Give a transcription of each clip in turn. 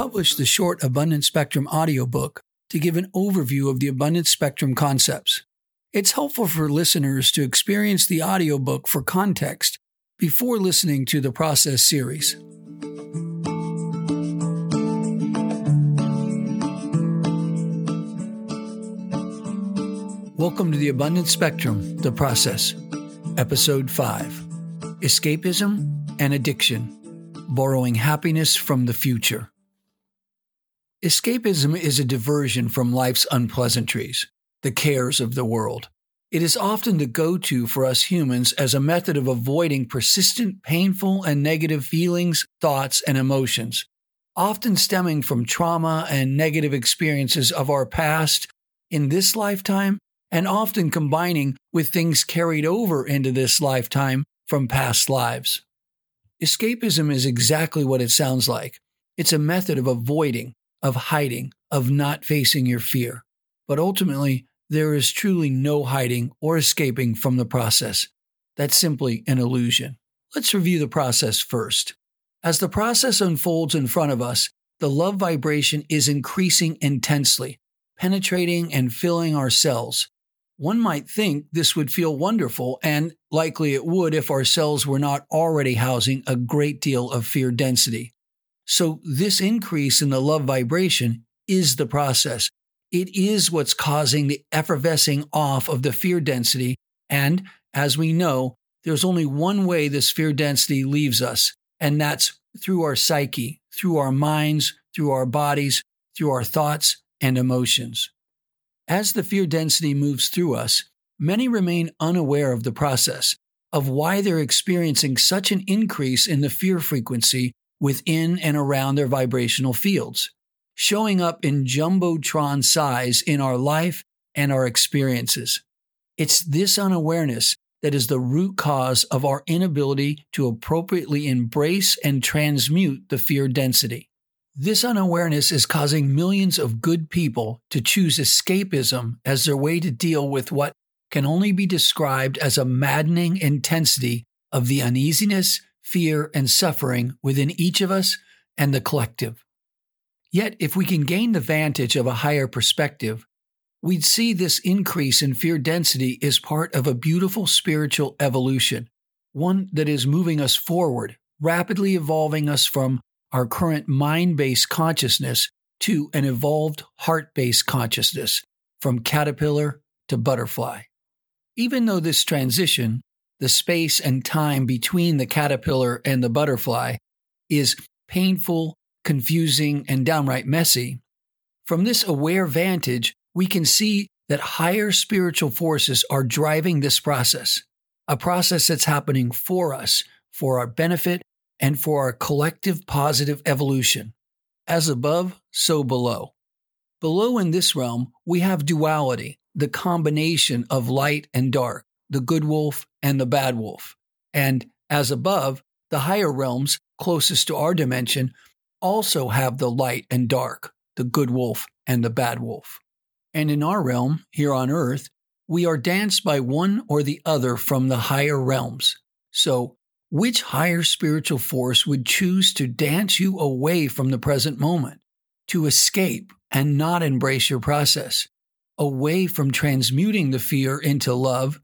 published the short Abundant Spectrum audiobook to give an overview of the Abundant Spectrum concepts. It's helpful for listeners to experience the audiobook for context before listening to the process series. Welcome to the Abundant Spectrum, The Process, Episode 5 Escapism and Addiction Borrowing Happiness from the Future. Escapism is a diversion from life's unpleasantries, the cares of the world. It is often the go to for us humans as a method of avoiding persistent, painful, and negative feelings, thoughts, and emotions, often stemming from trauma and negative experiences of our past in this lifetime and often combining with things carried over into this lifetime from past lives. Escapism is exactly what it sounds like. It's a method of avoiding, of hiding, of not facing your fear. But ultimately, there is truly no hiding or escaping from the process. That's simply an illusion. Let's review the process first. As the process unfolds in front of us, the love vibration is increasing intensely, penetrating and filling our cells, one might think this would feel wonderful, and likely it would if our cells were not already housing a great deal of fear density. So, this increase in the love vibration is the process. It is what's causing the effervescing off of the fear density. And as we know, there's only one way this fear density leaves us, and that's through our psyche, through our minds, through our bodies, through our thoughts and emotions. As the fear density moves through us, many remain unaware of the process, of why they're experiencing such an increase in the fear frequency within and around their vibrational fields, showing up in jumbotron size in our life and our experiences. It's this unawareness that is the root cause of our inability to appropriately embrace and transmute the fear density. This unawareness is causing millions of good people to choose escapism as their way to deal with what can only be described as a maddening intensity of the uneasiness, fear, and suffering within each of us and the collective. Yet, if we can gain the vantage of a higher perspective, we'd see this increase in fear density is part of a beautiful spiritual evolution, one that is moving us forward, rapidly evolving us from our current mind based consciousness to an evolved heart based consciousness from caterpillar to butterfly. Even though this transition, the space and time between the caterpillar and the butterfly, is painful, confusing, and downright messy, from this aware vantage, we can see that higher spiritual forces are driving this process, a process that's happening for us, for our benefit, and for our collective positive evolution. As above, so below. Below in this realm, we have duality, the combination of light and dark, the good wolf and the bad wolf. And as above, the higher realms closest to our dimension also have the light and dark, the good wolf and the bad wolf. And in our realm, here on earth, we are danced by one or the other from the higher realms. So which higher spiritual force would choose to dance you away from the present moment, to escape and not embrace your process, away from transmuting the fear into love,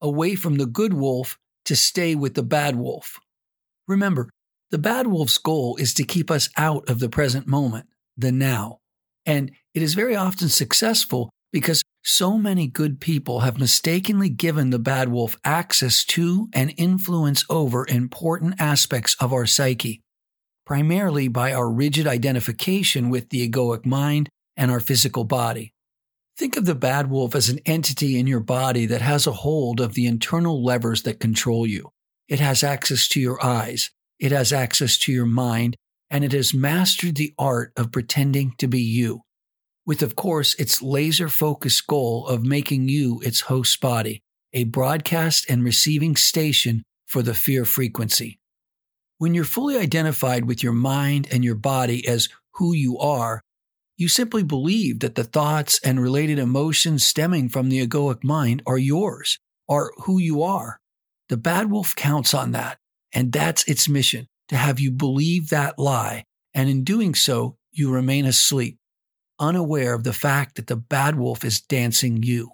away from the good wolf to stay with the bad wolf? Remember, the bad wolf's goal is to keep us out of the present moment, the now. And it is very often successful because so many good people have mistakenly given the bad wolf access to and influence over important aspects of our psyche, primarily by our rigid identification with the egoic mind and our physical body. Think of the bad wolf as an entity in your body that has a hold of the internal levers that control you. It has access to your eyes, it has access to your mind, and it has mastered the art of pretending to be you with, of course, its laser focused goal of making you its host body, a broadcast and receiving station for the fear frequency. When you're fully identified with your mind and your body as who you are, you simply believe that the thoughts and related emotions stemming from the egoic mind are yours, are who you are. The bad wolf counts on that, and that's its mission to have you believe that lie, and in doing so, you remain asleep, unaware of the fact that the bad wolf is dancing you.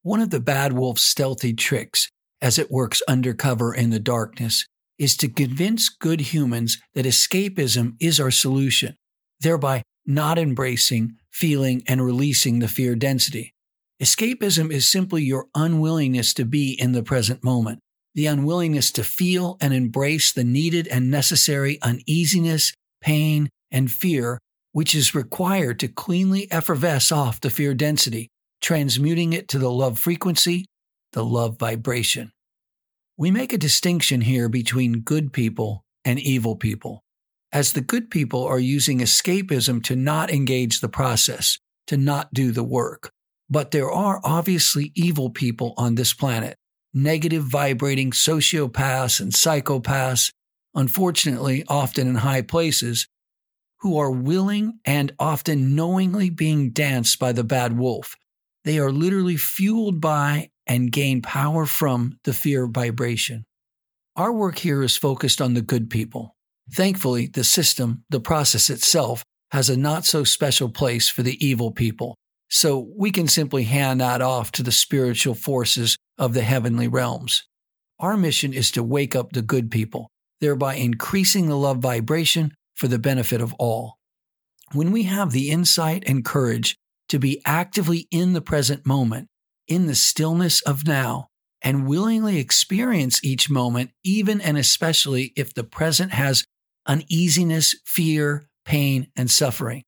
One of the bad wolf's stealthy tricks, as it works undercover in the darkness, is to convince good humans that escapism is our solution, thereby not embracing, feeling, and releasing the fear density. Escapism is simply your unwillingness to be in the present moment, the unwillingness to feel and embrace the needed and necessary uneasiness, pain, and fear which is required to cleanly effervesce off the fear density, transmuting it to the love frequency, the love vibration. We make a distinction here between good people and evil people, as the good people are using escapism to not engage the process, to not do the work. But there are obviously evil people on this planet, negative vibrating sociopaths and psychopaths, unfortunately, often in high places, who are willing and often knowingly being danced by the bad wolf. They are literally fueled by and gain power from the fear vibration. Our work here is focused on the good people. Thankfully, the system, the process itself, has a not so special place for the evil people, so we can simply hand that off to the spiritual forces of the heavenly realms. Our mission is to wake up the good people, thereby increasing the love vibration for the benefit of all. When we have the insight and courage to be actively in the present moment, in the stillness of now and willingly experience each moment, even and especially if the present has uneasiness, fear, pain, and suffering.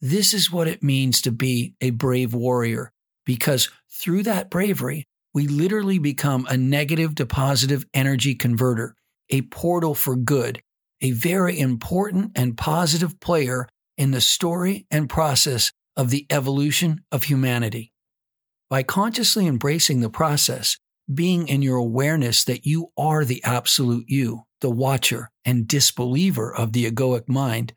This is what it means to be a brave warrior, because through that bravery, we literally become a negative to positive energy converter, a portal for good, a very important and positive player in the story and process of the evolution of humanity. By consciously embracing the process, being in your awareness that you are the absolute you, the watcher and disbeliever of the egoic mind,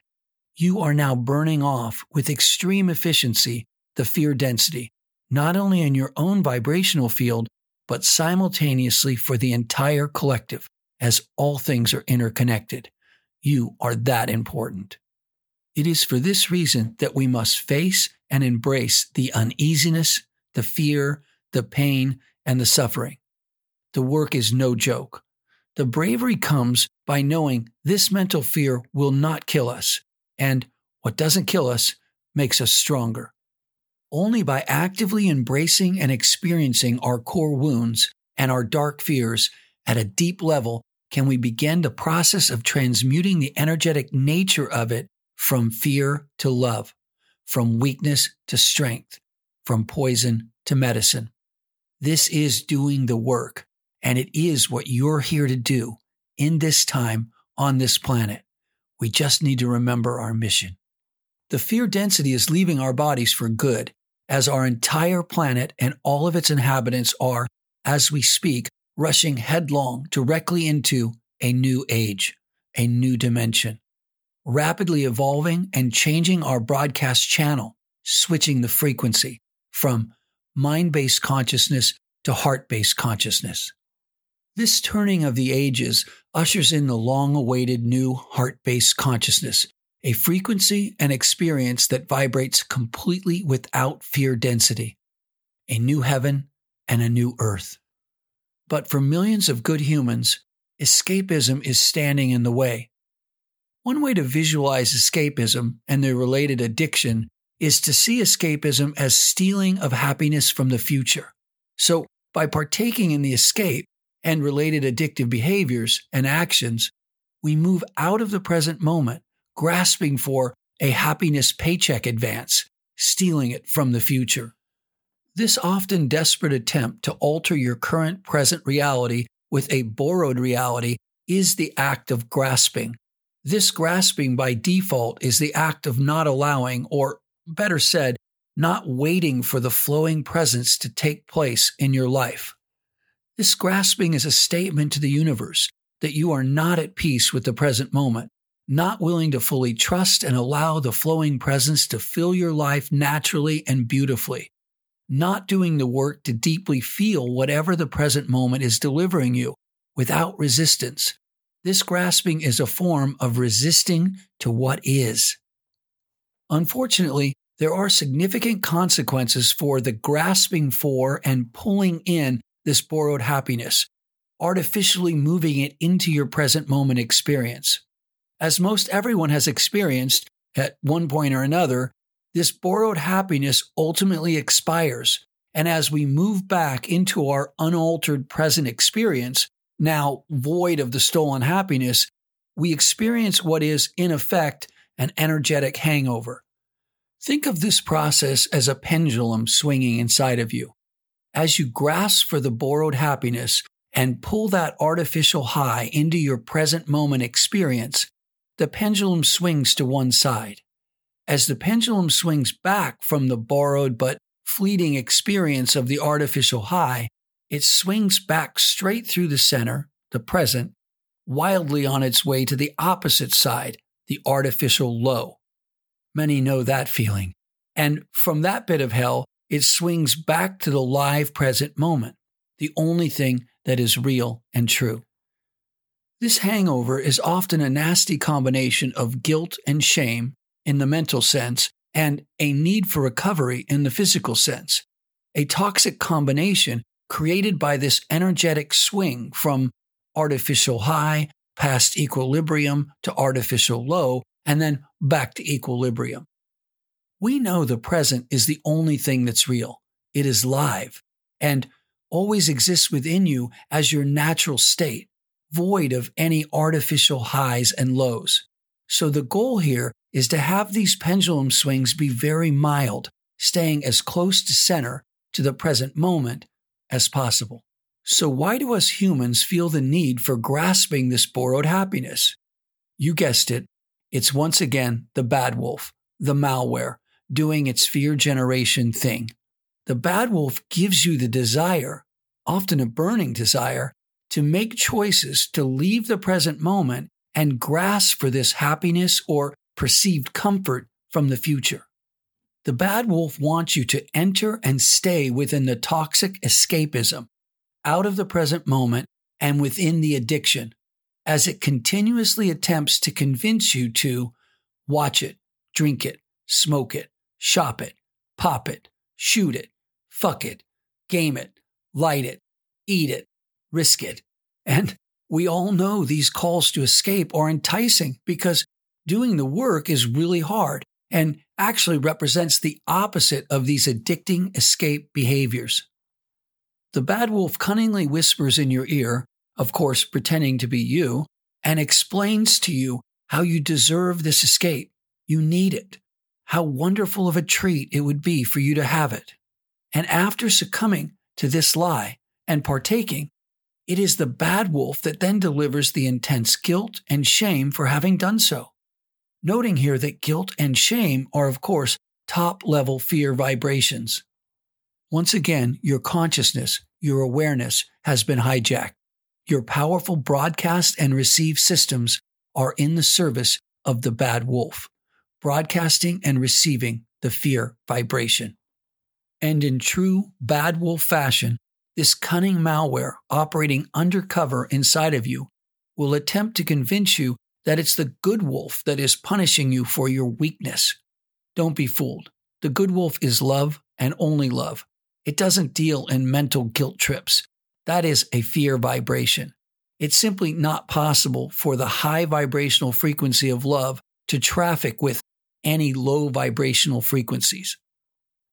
you are now burning off with extreme efficiency the fear density, not only in your own vibrational field, but simultaneously for the entire collective, as all things are interconnected. You are that important. It is for this reason that we must face and embrace the uneasiness, the fear, the pain, and the suffering. The work is no joke. The bravery comes by knowing this mental fear will not kill us, and what doesn't kill us makes us stronger. Only by actively embracing and experiencing our core wounds and our dark fears at a deep level can we begin the process of transmuting the energetic nature of it from fear to love, from weakness to strength, from poison to medicine. This is doing the work, and it is what you're here to do in this time on this planet. We just need to remember our mission. The fear density is leaving our bodies for good, as our entire planet and all of its inhabitants are, as we speak, rushing headlong directly into a new age, a new dimension, rapidly evolving and changing our broadcast channel, switching the frequency from mind based consciousness to heart based consciousness. This turning of the ages ushers in the long awaited new heart based consciousness, a frequency and experience that vibrates completely without fear density, a new heaven and a new earth. But for millions of good humans, escapism is standing in the way. One way to visualize escapism and the related addiction is to see escapism as stealing of happiness from the future. So, by partaking in the escape and related addictive behaviors and actions, we move out of the present moment, grasping for a happiness paycheck advance, stealing it from the future. This often desperate attempt to alter your current present reality with a borrowed reality is the act of grasping. This grasping by default is the act of not allowing or better said, not waiting for the flowing presence to take place in your life. This grasping is a statement to the universe that you are not at peace with the present moment, not willing to fully trust and allow the flowing presence to fill your life naturally and beautifully, not doing the work to deeply feel whatever the present moment is delivering you without resistance. This grasping is a form of resisting to what is. Unfortunately, there are significant consequences for the grasping for and pulling in this borrowed happiness, artificially moving it into your present moment experience. As most everyone has experienced at one point or another, this borrowed happiness ultimately expires. And as we move back into our unaltered present experience, now void of the stolen happiness, we experience what is, in effect, an energetic hangover. Think of this process as a pendulum swinging inside of you. As you grasp for the borrowed happiness and pull that artificial high into your present moment experience, the pendulum swings to one side. As the pendulum swings back from the borrowed but fleeting experience of the artificial high, it swings back straight through the center, the present, wildly on its way to the opposite side, the artificial low. Many know that feeling. And from that bit of hell, it swings back to the live present moment, the only thing that is real and true. This hangover is often a nasty combination of guilt and shame in the mental sense and a need for recovery in the physical sense. A toxic combination created by this energetic swing from artificial high past equilibrium to artificial low and then back to equilibrium. We know the present is the only thing that's real. It is live and always exists within you as your natural state, void of any artificial highs and lows. So the goal here is to have these pendulum swings be very mild, staying as close to center to the present moment as possible. So, why do us humans feel the need for grasping this borrowed happiness? You guessed it, it's once again the bad wolf, the malware, doing its fear generation thing. The bad wolf gives you the desire, often a burning desire, to make choices to leave the present moment and grasp for this happiness or perceived comfort from the future. The bad wolf wants you to enter and stay within the toxic escapism out of the present moment and within the addiction as it continuously attempts to convince you to watch it, drink it, smoke it, shop it, pop it, shoot it, fuck it, game it, light it, eat it, risk it. And we all know these calls to escape are enticing because doing the work is really hard and actually represents the opposite of these addicting escape behaviors. The bad wolf cunningly whispers in your ear, of course, pretending to be you, and explains to you how you deserve this escape. You need it. How wonderful of a treat it would be for you to have it. And after succumbing to this lie and partaking, it is the bad wolf that then delivers the intense guilt and shame for having done so. Noting here that guilt and shame are, of course, top level fear vibrations. Once again, your consciousness, your awareness has been hijacked. Your powerful broadcast and receive systems are in the service of the bad wolf, broadcasting and receiving the fear vibration. And in true bad wolf fashion, this cunning malware operating undercover inside of you will attempt to convince you that it's the good wolf that is punishing you for your weakness. Don't be fooled. The good wolf is love and only love. It doesn't deal in mental guilt trips. That is a fear vibration. It's simply not possible for the high vibrational frequency of love to traffic with any low vibrational frequencies.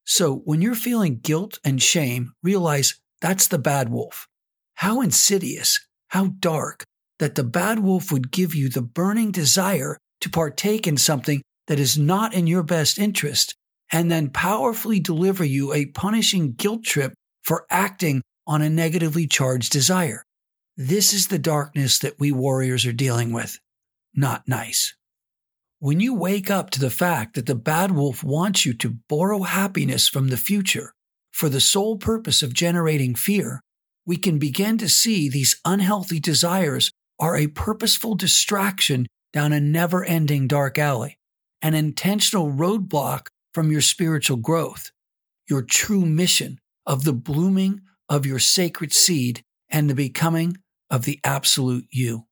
So when you're feeling guilt and shame, realize that's the bad wolf. How insidious, how dark that the bad wolf would give you the burning desire to partake in something that is not in your best interest and then powerfully deliver you a punishing guilt trip for acting on a negatively charged desire. This is the darkness that we warriors are dealing with. Not nice. When you wake up to the fact that the bad wolf wants you to borrow happiness from the future for the sole purpose of generating fear, we can begin to see these unhealthy desires are a purposeful distraction down a never ending dark alley, an intentional roadblock from your spiritual growth, your true mission of the blooming of your sacred seed and the becoming of the absolute you.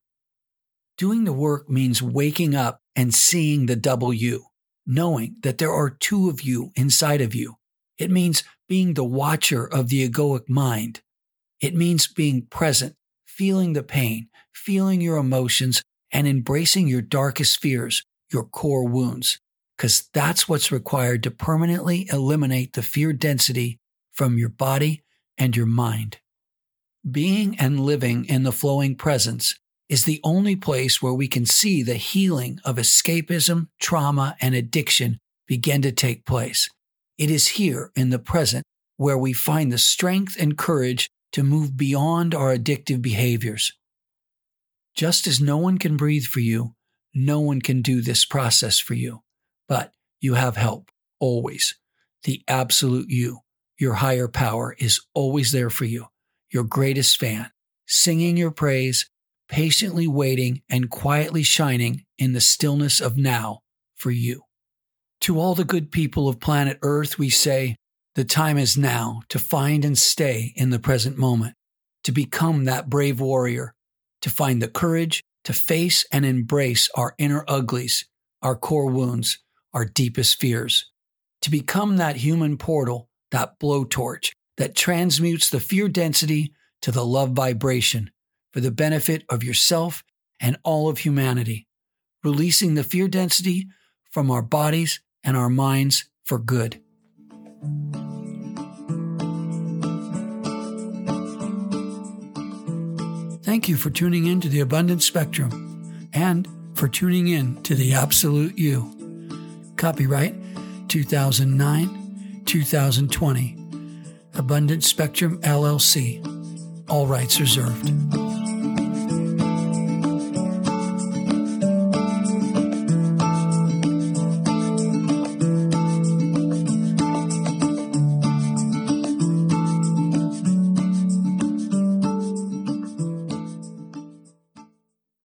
Doing the work means waking up and seeing the double you, knowing that there are two of you inside of you. It means being the watcher of the egoic mind. It means being present, feeling the pain, feeling your emotions, and embracing your darkest fears, your core wounds, because that's what's required to permanently eliminate the fear density from your body and your mind. Being and living in the flowing presence is the only place where we can see the healing of escapism, trauma, and addiction begin to take place. It is here in the present where we find the strength and courage to move beyond our addictive behaviors. Just as no one can breathe for you, no one can do this process for you. But you have help, always. The absolute you, your higher power, is always there for you, your greatest fan, singing your praise, patiently waiting, and quietly shining in the stillness of now for you. To all the good people of planet Earth, we say, the time is now to find and stay in the present moment, to become that brave warrior, to find the courage to face and embrace our inner uglies, our core wounds, our deepest fears, to become that human portal, that blowtorch that transmutes the fear density to the love vibration for the benefit of yourself and all of humanity, releasing the fear density from our bodies and our minds for good. Thank you for tuning in to the Abundant Spectrum and for tuning in to the Absolute You. Copyright 2009 2020. Abundant Spectrum LLC. All rights reserved.